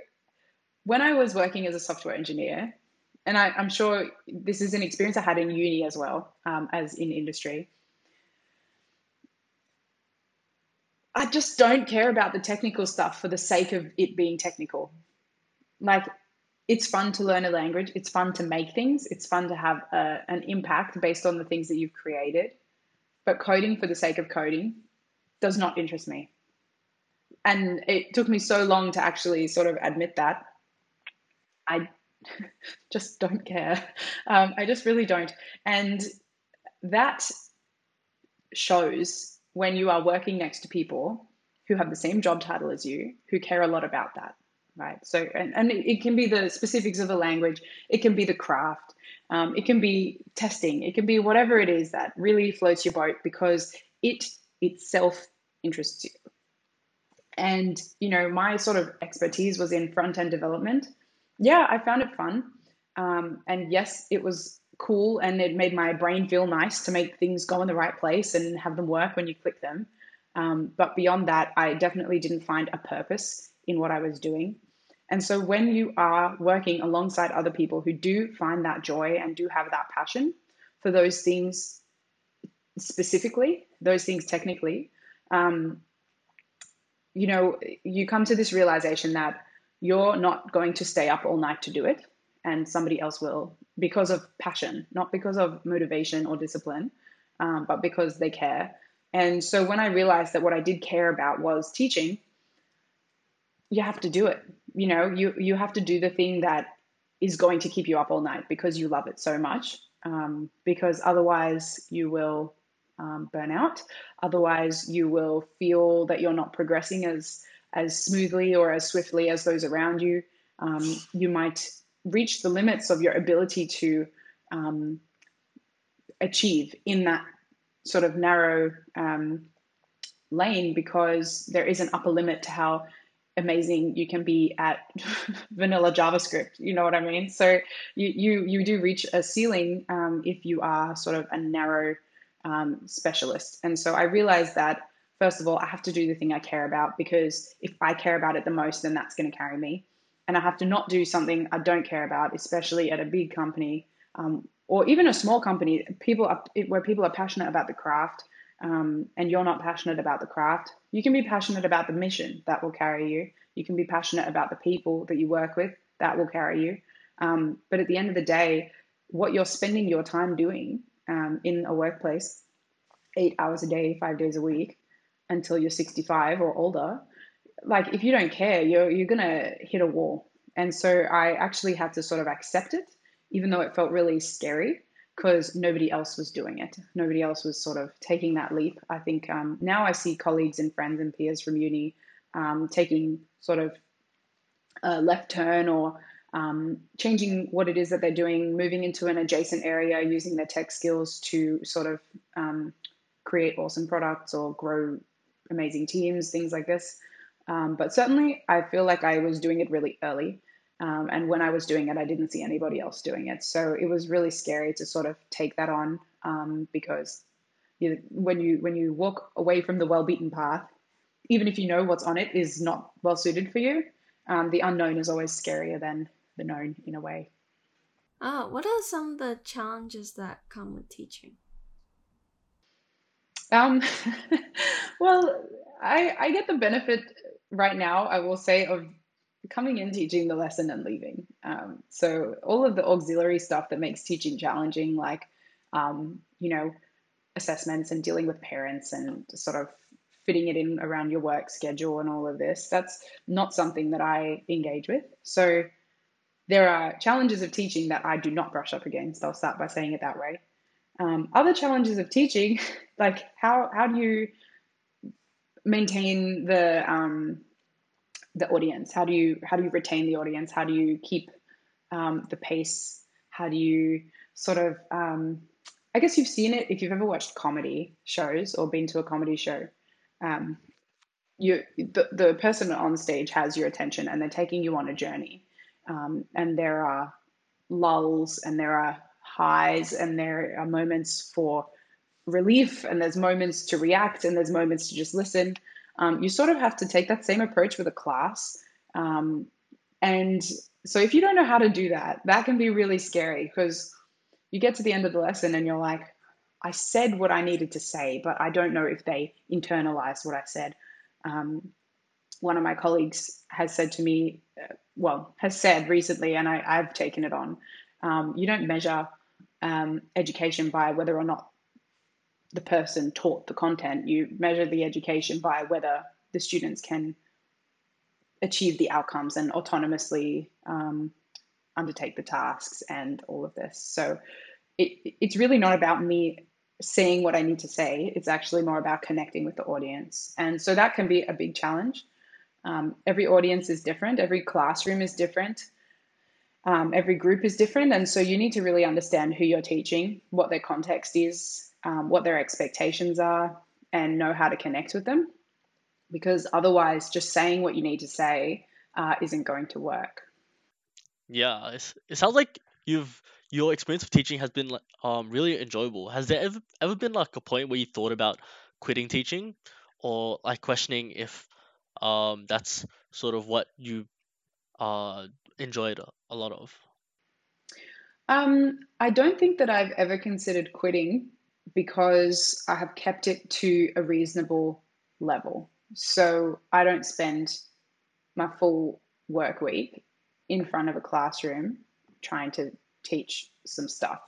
when I was working as a software engineer, and I, am sure this is an experience I had in uni as well um, as in industry. I just don't care about the technical stuff for the sake of it being technical. Like, it's fun to learn a language, it's fun to make things, it's fun to have a, an impact based on the things that you've created. But coding for the sake of coding does not interest me. And it took me so long to actually sort of admit that. I just don't care. Um, I just really don't. And that shows when you are working next to people who have the same job title as you, who care a lot about that, right? So, and, and it can be the specifics of the language, it can be the craft, um, it can be testing, it can be whatever it is that really floats your boat because it itself interests you. And, you know, my sort of expertise was in front end development. Yeah, I found it fun. Um, and yes, it was cool and it made my brain feel nice to make things go in the right place and have them work when you click them. Um, but beyond that, I definitely didn't find a purpose in what I was doing. And so when you are working alongside other people who do find that joy and do have that passion for those things specifically, those things technically, um, you know, you come to this realization that you're not going to stay up all night to do it and somebody else will because of passion, not because of motivation or discipline, um, but because they care. And so when I realized that what I did care about was teaching, you have to do it. You know, you you have to do the thing that is going to keep you up all night because you love it so much. Um, because otherwise, you will um, burn out. Otherwise, you will feel that you're not progressing as as smoothly or as swiftly as those around you. Um, you might reach the limits of your ability to um, achieve in that sort of narrow um, lane because there is an upper limit to how amazing you can be at vanilla javascript you know what i mean? So you you, you do reach a ceiling um, if you are sort of a narrow um, specialist. And so i realized that first of all i have to do the thing i care about because if i care about it the most then that's going to carry me. And I have to not do something I don't care about, especially at a big company um, or even a small company, people are, where people are passionate about the craft, um, and you're not passionate about the craft. You can be passionate about the mission that will carry you. You can be passionate about the people that you work with that will carry you. Um, but at the end of the day, what you're spending your time doing um, in a workplace, eight hours a day, five days a week, until you're 65 or older, like if you don't care, you're you're gonna hit a wall. And so I actually had to sort of accept it, even though it felt really scary because nobody else was doing it. Nobody else was sort of taking that leap. I think um, now I see colleagues and friends and peers from uni um, taking sort of a left turn or um, changing what it is that they're doing, moving into an adjacent area, using their tech skills to sort of um, create awesome products or grow amazing teams, things like this. Um, but certainly, I feel like I was doing it really early. Um, and when I was doing it, I didn't see anybody else doing it. So it was really scary to sort of take that on um, because you, when you when you walk away from the well beaten path, even if you know what's on it is not well suited for you, um, the unknown is always scarier than the known in a way. Uh, what are some of the challenges that come with teaching? Um, well, I, I get the benefit right now, I will say, of coming in, teaching the lesson, and leaving. Um, so all of the auxiliary stuff that makes teaching challenging, like um, you know, assessments and dealing with parents and sort of fitting it in around your work schedule and all of this, that's not something that I engage with. So there are challenges of teaching that I do not brush up against. I'll start by saying it that way. Um, other challenges of teaching, like how how do you maintain the um, the audience? How do you how do you retain the audience? How do you keep um, the pace? How do you sort of um, I guess you've seen it if you've ever watched comedy shows or been to a comedy show. Um, you the, the person on stage has your attention and they're taking you on a journey. Um, and there are lulls and there are highs and there are moments for relief and there's moments to react and there's moments to just listen. Um, you sort of have to take that same approach with a class. Um, and so if you don't know how to do that, that can be really scary because you get to the end of the lesson and you're like, I said what I needed to say, but I don't know if they internalized what I said. Um, one of my colleagues has said to me, uh, well, has said recently, and I, have taken it on. Um, you don't measure um, education by whether or not the person taught the content. You measure the education by whether the students can achieve the outcomes and autonomously um, undertake the tasks and all of this. So it, it's really not about me saying what I need to say. It's actually more about connecting with the audience. And so that can be a big challenge. Um, every audience is different, every classroom is different, um, every group is different. And so you need to really understand who you're teaching, what their context is, um, what their expectations are, and know how to connect with them. Because otherwise, just saying what you need to say uh, isn't going to work. Yeah, it sounds like you've your experience of teaching has been like um really enjoyable. Has there ever ever been like a point where you thought about quitting teaching, or like questioning if um that's sort of what you uh enjoyed a, a lot of? Um, I don't think that I've ever considered quitting because I have kept it to a reasonable level. So I don't spend my full work week in front of a classroom trying to teach some stuff.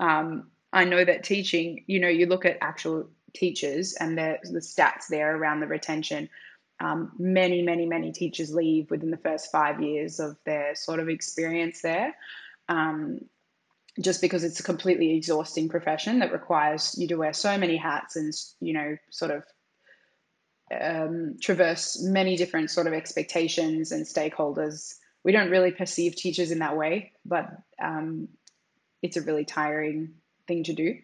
Um, I know that teaching, you know, you look at actual teachers and the, the stats there around the retention. Um, many, many, many teachers leave within the first five years of their sort of experience there. Um, just because it's a completely exhausting profession that requires you to wear so many hats and you know sort of um, traverse many different sort of expectations and stakeholders we don't really perceive teachers in that way, but um, it's a really tiring thing to do.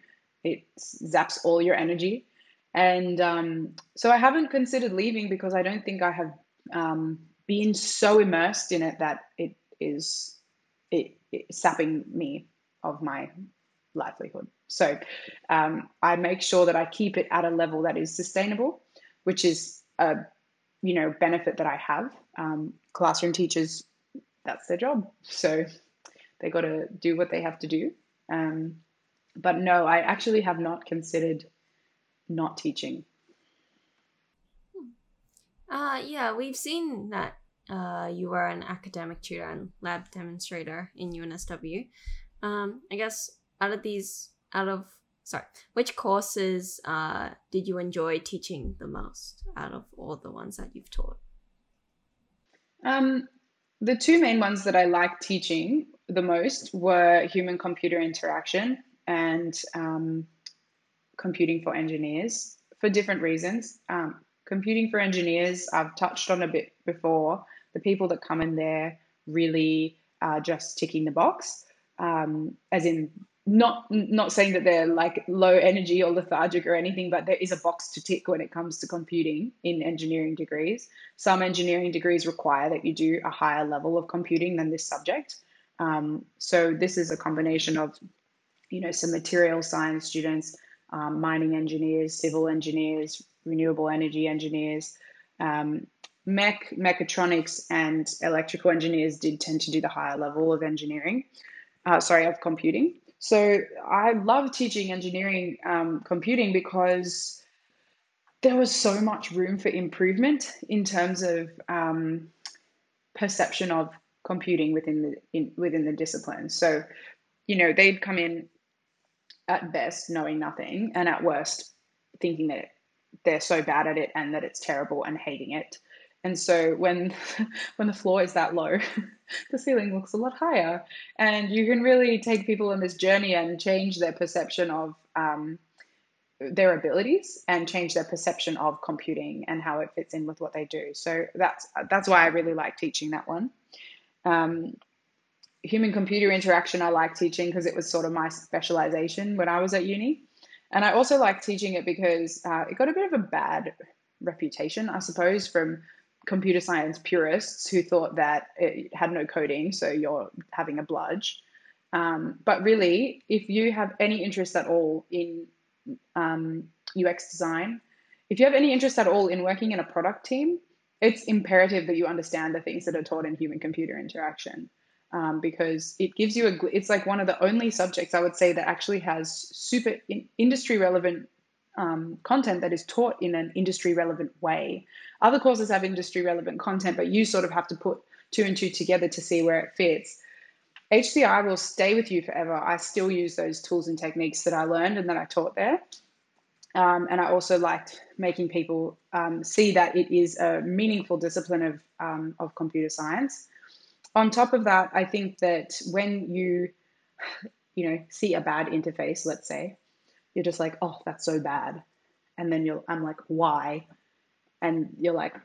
It zaps all your energy. And um, so I haven't considered leaving because I don't think I have um, been so immersed in it that it is it, it sapping me of my livelihood. So um, I make sure that I keep it at a level that is sustainable, which is a you know benefit that I have. Um, classroom teachers that's their job. So they got to do what they have to do. Um, but no, I actually have not considered not teaching. Uh, yeah, we've seen that uh, you were an academic tutor and lab demonstrator in UNSW. Um, I guess out of these, out of sorry, which courses uh, did you enjoy teaching the most out of all the ones that you've taught? Um, the two main ones that I liked teaching the most were human computer interaction and um, computing for engineers for different reasons. Um, computing for engineers, I've touched on a bit before. The people that come in there really are just ticking the box, um, as in not not saying that they're like low energy or lethargic or anything, but there is a box to tick when it comes to computing in engineering degrees. Some engineering degrees require that you do a higher level of computing than this subject. Um, so this is a combination of, you know, some material science students, um, mining engineers, civil engineers, renewable energy engineers, um, mech, mechatronics, and electrical engineers did tend to do the higher level of engineering. Uh, sorry, of computing. So I love teaching engineering um, computing because there was so much room for improvement in terms of um, perception of computing within the in, within the discipline. So, you know, they'd come in at best knowing nothing, and at worst thinking that they're so bad at it and that it's terrible and hating it. And so when when the floor is that low, the ceiling looks a lot higher, and you can really take people on this journey and change their perception of um, their abilities and change their perception of computing and how it fits in with what they do. So that's that's why I really like teaching that one. Um, human computer interaction I like teaching because it was sort of my specialization when I was at uni. And I also like teaching it because uh, it got a bit of a bad reputation, I suppose, from computer science purists who thought that it had no coding, so you're having a bludge. Um, but really, if you have any interest at all in um, UX design, if you have any interest at all in working in a product team, it's imperative that you understand the things that are taught in human computer interaction um, because it gives you a it's like one of the only subjects i would say that actually has super in, industry relevant um, content that is taught in an industry relevant way. Other courses have industry relevant content but you sort of have to put two and two together to see where it fits. Hci will stay with you forever. I still use those tools and techniques that i learned and that i taught there. Um, and I also liked making people um, see that it is a meaningful discipline of, um, of computer science. On top of that, I think that when you, you know, see a bad interface, let's say, you're just like, oh, that's so bad. And then you're, I'm like, why? And you're like,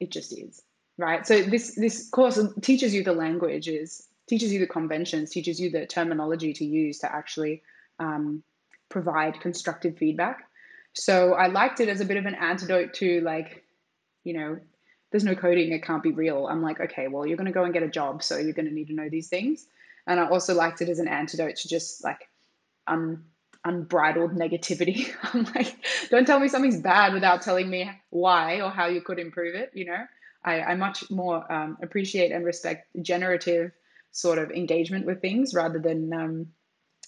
it just is, right? So this this course teaches you the languages, teaches you the conventions, teaches you the terminology to use to actually um, provide constructive feedback. So I liked it as a bit of an antidote to like, you know, there's no coding, it can't be real. I'm like, okay, well, you're going to go and get a job, so you're going to need to know these things. And I also liked it as an antidote to just like un, unbridled negativity. I'm like, don't tell me something's bad without telling me why or how you could improve it. You know, I, I much more um, appreciate and respect generative sort of engagement with things rather than um,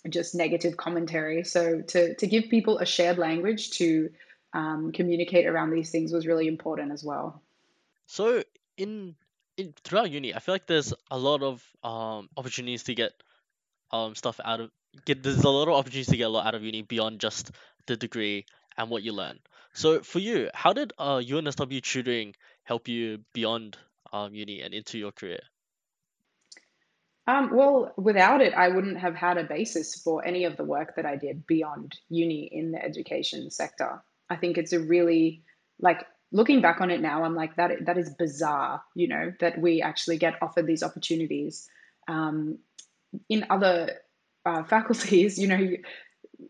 just negative commentary. So to to give people a shared language to um, communicate around these things was really important as well. So in in throughout uni, I feel like there's a lot of um opportunities to get um stuff out of get there's a lot of opportunities to get a lot out of uni beyond just the degree and what you learn. So for you, how did uh UNSW tutoring help you beyond um uni and into your career? Um, well, without it, I wouldn't have had a basis for any of the work that I did beyond uni in the education sector. I think it's a really like looking back on it now, I'm like that that is bizarre, you know, that we actually get offered these opportunities. Um, in other uh, faculties, you know, you,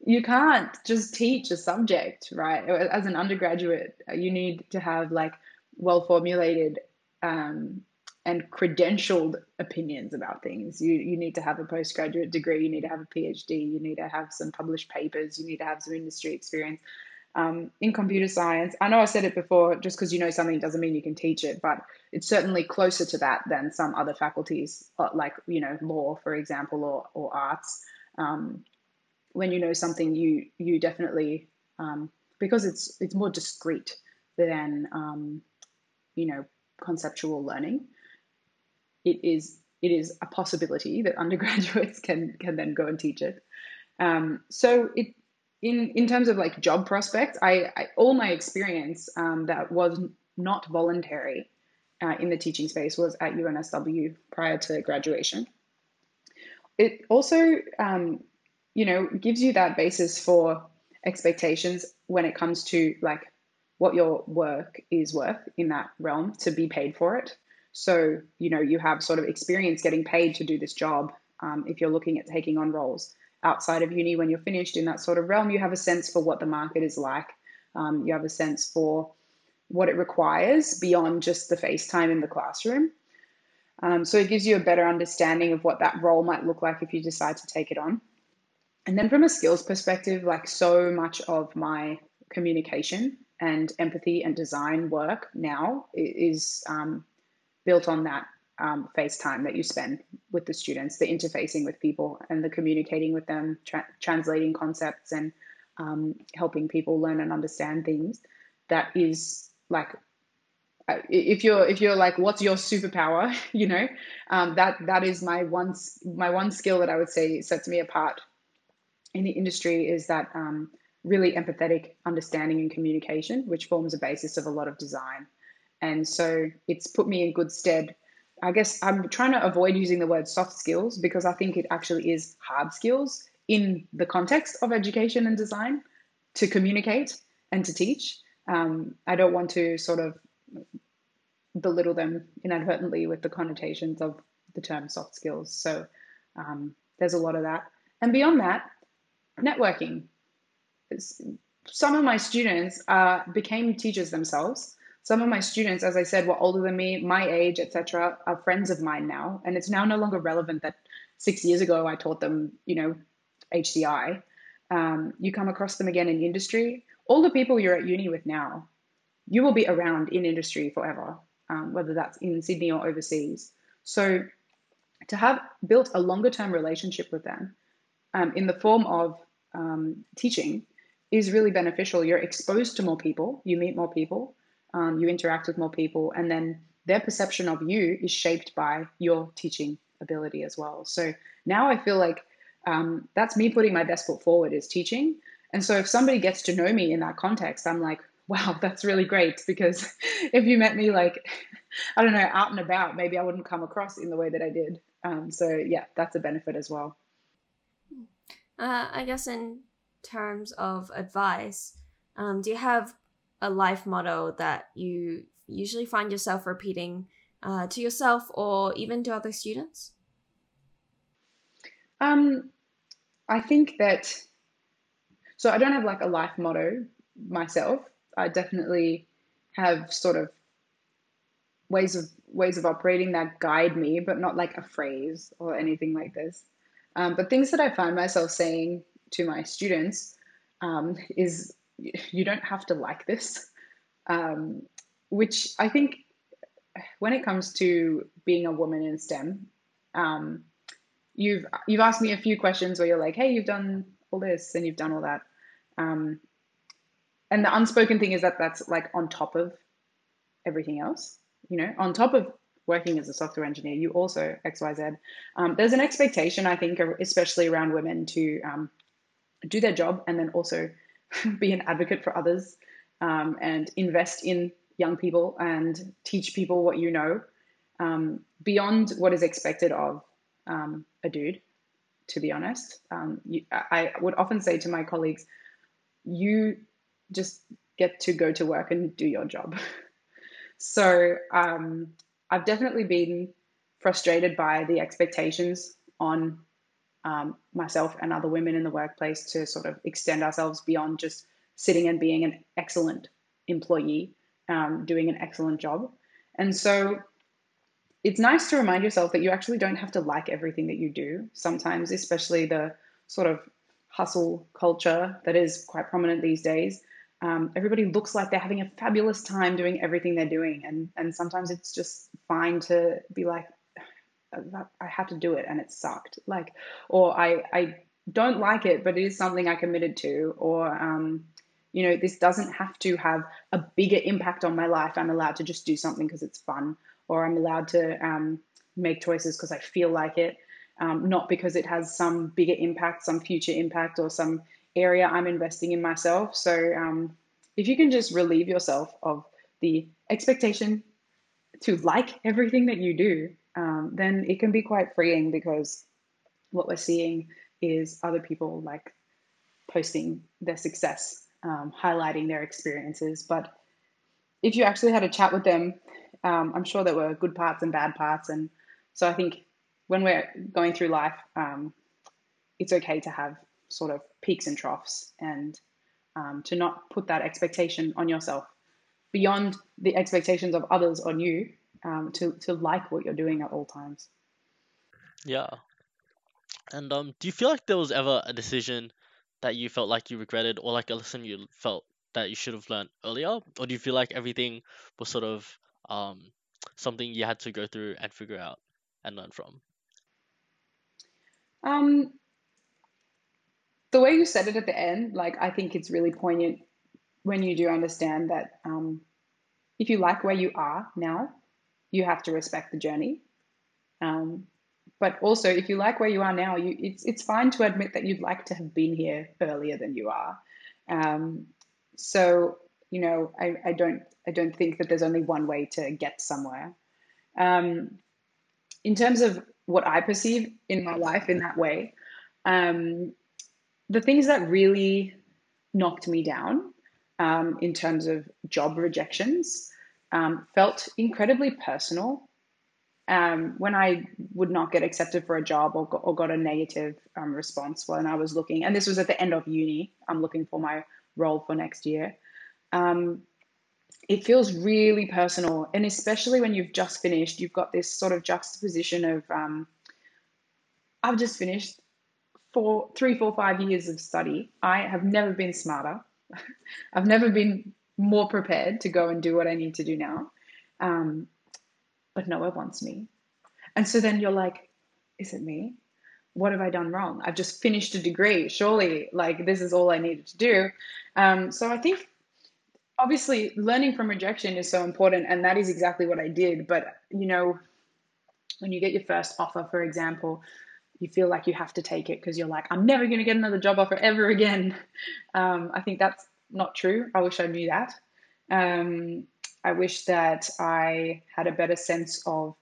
you can't just teach a subject, right? As an undergraduate, you need to have like well formulated um, and credentialed opinions about things. You you need to have a postgraduate degree, you need to have a PhD, you need to have some published papers, you need to have some industry experience um, in computer science. I know I said it before, just because you know something doesn't mean you can teach it, but it's certainly closer to that than some other faculties, uh, like you know law, for example, or or arts. Um, when you know something, you you definitely um, because it's it's more discrete than um, you know conceptual learning. It is it is a possibility that undergraduates can can then go and teach it. Um, so it in in terms of like job prospects, I, I all my experience um, that was not voluntary uh, in the teaching space was at UNSW prior to graduation. It also, um, you know, gives you that basis for expectations when it comes to like what your work is worth in that realm to be paid for it. So, you know, you have sort of experience getting paid to do this job um, if you're looking at taking on roles outside of uni when you're finished in that sort of realm, you have a sense for what the market is like. Um, you have a sense for what it requires beyond just the face time in the classroom. Um, so it gives you a better understanding of what that role might look like if you decide to take it on. And then from a skills perspective, like so much of my communication and empathy and design work now is um, built on that um, face time that you spend with the students, the interfacing with people and the communicating with them, tra- translating concepts and um, helping people learn and understand things. That is like, uh, if you're if you're like, what's your superpower? You know, um, that that is my one my one skill that I would say sets me apart in the industry is that um, really empathetic understanding and communication, which forms a basis of a lot of design And so it's put me in good stead. I guess I'm trying to avoid using the word soft skills because I think it actually is hard skills in the context of education and design to communicate and to teach. Um, I don't want to sort of belittle them inadvertently with the connotations of the term soft skills. So um, there's a lot of that. And beyond that, networking. It's, some of my students uh, became teachers themselves. Some of my students, as I said, were older than me, my age, etc., are friends of mine now. And it's now no longer relevant that six years ago I taught them, you know, HCI. Um, you come across them again in industry. All the people you're at uni with now, you will be around in industry forever, um, whether that's in Sydney or overseas. So to have built a longer term relationship with them um, in the form of um, teaching is really beneficial. You're exposed to more people, you meet more people, um, you interact with more people, and then their perception of you is shaped by your teaching ability as well. So now I feel like um, that's me putting my best foot forward is teaching. And so if somebody gets to know me in that context, I'm like, wow, that's really great because if you met me like, I don't know, out and about, maybe I wouldn't come across in the way that I did. Um, so yeah, that's a benefit as well. Uh, I guess in terms of advice, um, do you have a life motto that you usually find yourself repeating uh, to yourself or even to other students? Um, I think that so I don't have like a life motto myself. I definitely have sort of ways of ways of operating that guide me, but not like a phrase or anything like this. Um, but things that I find myself saying to my students um, is you don't have to like this, um, which I think when it comes to being a woman in STEM, um, you've you've asked me a few questions where you're like, hey, you've done all this and you've done all that. Um, and the unspoken thing is that that's like on top of everything else you know, on top of working as a software engineer, you also XYZ. Um, there's an expectation, I think, especially around women to um, do their job and then also be an advocate for others um, and invest in young people and teach people what you know um, beyond what is expected of um, a dude, to be honest. Um, you, I would often say to my colleagues, you just get to go to work and do your job. So um, I've definitely been frustrated by the expectations on um, myself and other women in the workplace to sort of extend ourselves beyond just sitting and being an excellent employee, um, doing an excellent job. And so it's nice to remind yourself that you actually don't have to like everything that you do. Sometimes, especially the sort of hustle culture that is quite prominent these days, um, everybody looks like they're having a fabulous time doing everything they're doing and and sometimes it's just fine to be like i had to do it and it sucked like or i i don't like it but it is something i committed to or um, you know this doesn't have to have a bigger impact on my life i'm allowed to just do something because it's fun or i'm allowed to um, make choices because i feel like it um, not because it has some bigger impact some future impact or some area I'm investing in myself. So um, if you can just relieve yourself of the expectation to like everything that you do, um, then it can be quite freeing because what we're seeing is other people like posting their success, um, highlighting their experiences. But if you actually had a chat with them, um, I'm sure there were good parts and bad parts. And so I think when we're going through life, um, it's okay to have sort of peaks and troughs and um, to not put that expectation on yourself beyond the expectations of others on you um, to, to like what you're doing at all times. Yeah. And um, do you feel like there was ever a decision that you felt like you regretted or like a lesson you felt that you should have learned earlier? Or do you feel like everything was sort of um, something you had to go through and figure out and learn from? Um, the way you said it at the end, like I think it's really poignant when you do understand that um, if you like where you are now, you have to respect the journey. Um, but also, if you like where you are now, you, it's it's fine to admit that you'd like to have been here earlier than you are. Um, so You know, I, I don't I don't think that there's only one way to get somewhere. Um, in terms of what I perceive in my life in that way, um, the things that really knocked me down um, in terms of job rejections um, felt incredibly personal. Um, when I would not get accepted for a job or got, or got a negative um, response when I was looking, and this was at the end of uni, I'm looking for my role for next year. Um, it feels really personal, and especially when you've just finished, you've got this sort of juxtaposition of um, I've just finished four, three, four, five years of study. I have never been smarter. I've never been more prepared to go and do what I need to do now. Um, but no one wants me. And so then you're like, is it me? What have I done wrong? I've just finished a degree. Surely, like, this is all I needed to do. Um, so I think obviously learning from rejection is so important. And that is exactly what I did. But, you know, when you get your first offer, for example, you feel like you have to take it because you're like, I'm never going to get another job offer ever again. Um, I think that's not true. I wish I knew that. Um, I wish that I had a better sense of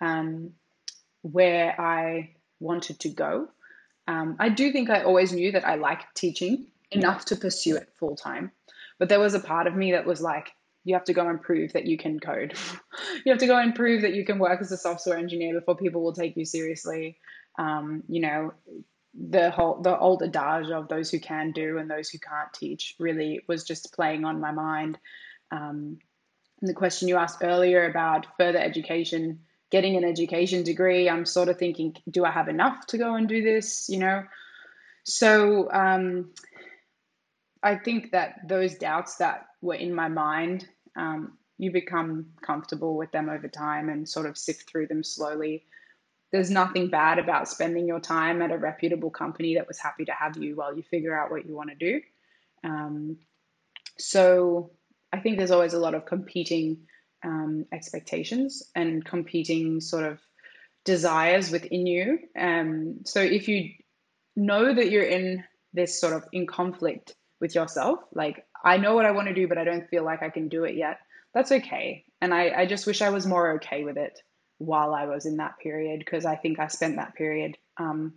um, where I wanted to go. Um, I do think I always knew that I liked teaching enough to pursue it full time. But there was a part of me that was like, you have to go and prove that you can code. you have to go and prove that you can work as a software engineer before people will take you seriously. Um, you know, the whole the old adage of those who can do and those who can't teach really was just playing on my mind. Um, and the question you asked earlier about further education, getting an education degree, I'm sort of thinking, do I have enough to go and do this? You know, so um, I think that those doubts that were in my mind, um, you become comfortable with them over time and sort of sift through them slowly there's nothing bad about spending your time at a reputable company that was happy to have you while you figure out what you want to do. Um, so I think there's always a lot of competing um, expectations and competing sort of desires within you. Um, so if you know that you're in this sort of in conflict with yourself, like I know what I want to do, but I don't feel like I can do it yet, that's okay. And I, I just wish I was more okay with it while I was in that period because I think I spent that period, um,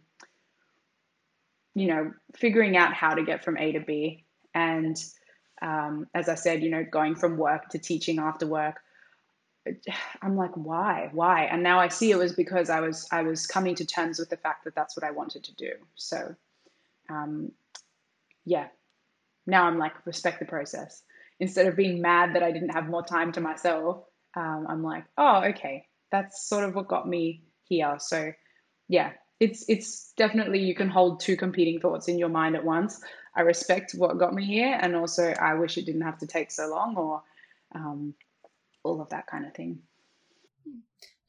you know, figuring out how to get from A to B. And um, as I said, you know, going from work to teaching after work. I'm like, why, why? And now I see it was because I was I was coming to terms with the fact that that's what I wanted to do. So, um, yeah, now I'm like respect the process instead of being mad that I didn't have more time to myself. Um, I'm like, oh, okay, that's sort of what got me here. So yeah, it's it's definitely you can hold two competing thoughts in your mind at once. I respect what got me here, and also I wish it didn't have to take so long, or um, all of that kind of thing.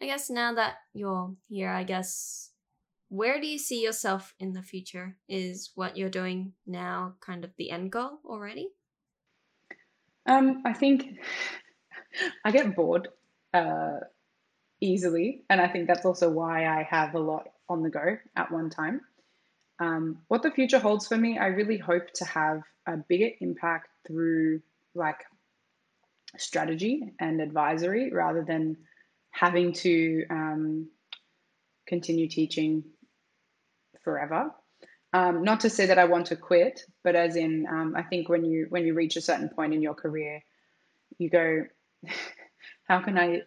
I guess now that you're here, I guess where do you see yourself in the future? Is what you're doing now kind of the end goal already? Um, I think I get bored uh, easily. And I think that's also why I have a lot on the go at one time. Um, what the future holds for me, I really hope to have a bigger impact through like strategy and advisory rather than having to um, continue teaching forever. Um, not to say that I want to quit, but as in, um, I think when you when you reach a certain point in your career, you go, how can I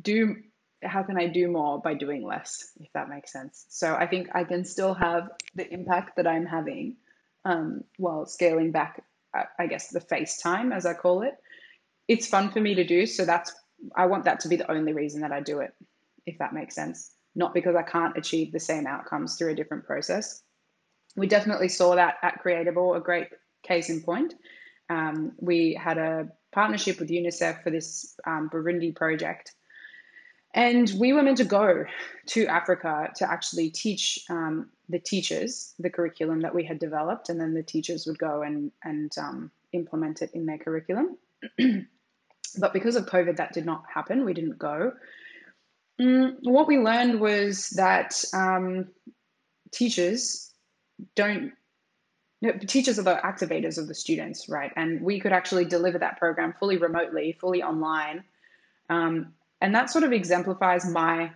do how can I do more by doing less, if that makes sense. So I think I can still have the impact that I'm having um, while scaling back, uh, I guess, the face time, as I call it. It's fun for me to do. So that's, I want that to be the only reason that I do it, if that makes sense. Not because I can't achieve the same outcomes through a different process. We definitely saw that at Creatable, a great case in point. Um, we had a partnership with UNICEF for this um, Burundi project and we were meant to go to Africa to actually teach um, the teachers the curriculum that we had developed, and then the teachers would go and, and um, implement it in their curriculum. but because of COVID, that did not happen. We didn't go. Mm, what we learned was that um, teachers don't know, teachers are the activators of the students, right? And we could actually deliver that program fully remotely, fully online. Um, and that sort of exemplifies my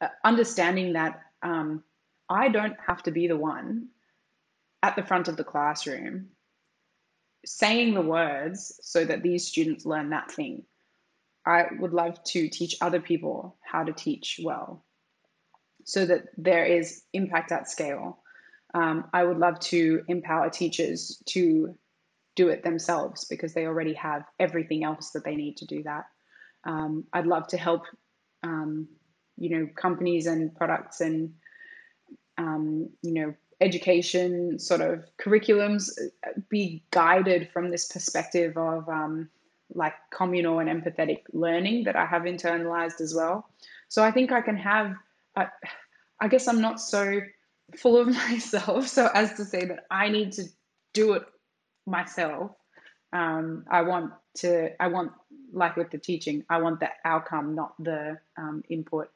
uh, understanding that um, I don't have to be the one at the front of the classroom saying the words so that these students learn that thing. I would love to teach other people how to teach well so that there is impact at scale. Um, I would love to empower teachers to do it themselves because they already have everything else that they need to do that. Um, I'd love to help, um, you know, companies and products and, um, you know, education sort of curriculums be guided from this perspective of um, like communal and empathetic learning that I have internalized as well. So I think I can have, I, I guess I'm not so full of myself, so as to say that I need to do it myself. Um, I want to, I want, like with the teaching, I want the outcome, not the um, input.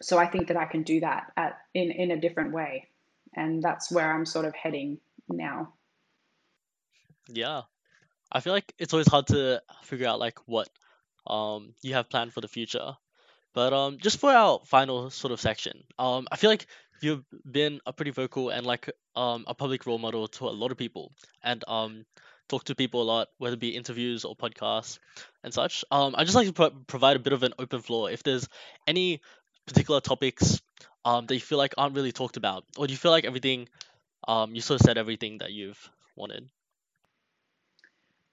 So I think that I can do that at, in, in a different way. And that's where I'm sort of heading now. Yeah. I feel like it's always hard to figure out like what um you have planned for the future. But um just for our final sort of section, um I feel like you've been a pretty vocal and like um a public role model to a lot of people and um talk to people a lot, whether it be interviews or podcasts and such. Um I just like to pro- provide a bit of an open floor if there's any particular topics um that you feel like aren't really talked about, or do you feel like everything um you sort of said everything that you've wanted?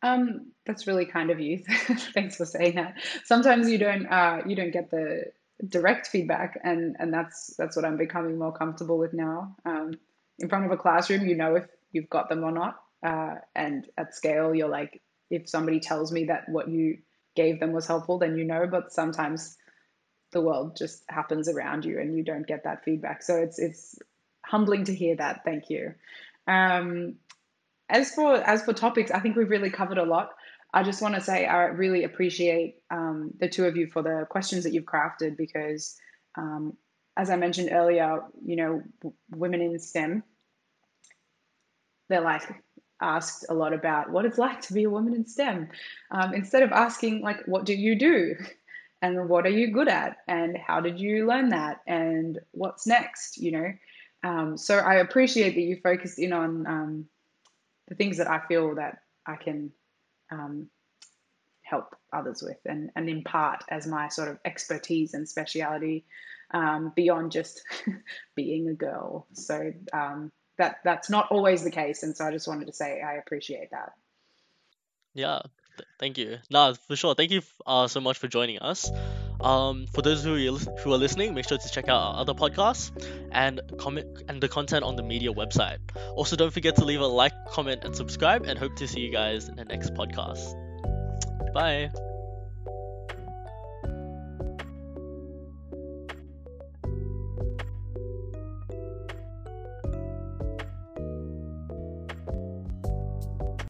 Um, that's really kind of you. Thanks for saying that. Sometimes you don't uh, you don't get the direct feedback, and and that's that's what I'm becoming more comfortable with now. Um, in front of a classroom, you know if you've got them or not, uh, and at scale, you're like, if somebody tells me that what you gave them was helpful, then you know. But sometimes the world just happens around you, and you don't get that feedback. So it's it's humbling to hear that. Thank you. Um, as for as for topics, I think we've really covered a lot. I just want to say I really appreciate um, the two of you for the questions that you've crafted because, um, as I mentioned earlier, you know, w- women in STEM, they're like asked a lot about what it's like to be a woman in STEM, um, instead of asking like, what do you do, and what are you good at, and how did you learn that, and what's next, you know. Um, so I appreciate that you focused in on um, the things that I feel that I can um, help others with and, and impart as my sort of expertise and speciality um, beyond just being a girl. So um, that that's not always the case, and so I just wanted to say I appreciate that. Yeah, th- thank you. No, for sure. Thank you uh, so much for joining us. Um, for those who who are listening, make sure to check out our other podcasts and comment and the content on the media website. Also, don't forget to leave a like, comment, and subscribe. And hope to see you guys in the next podcast. Bye.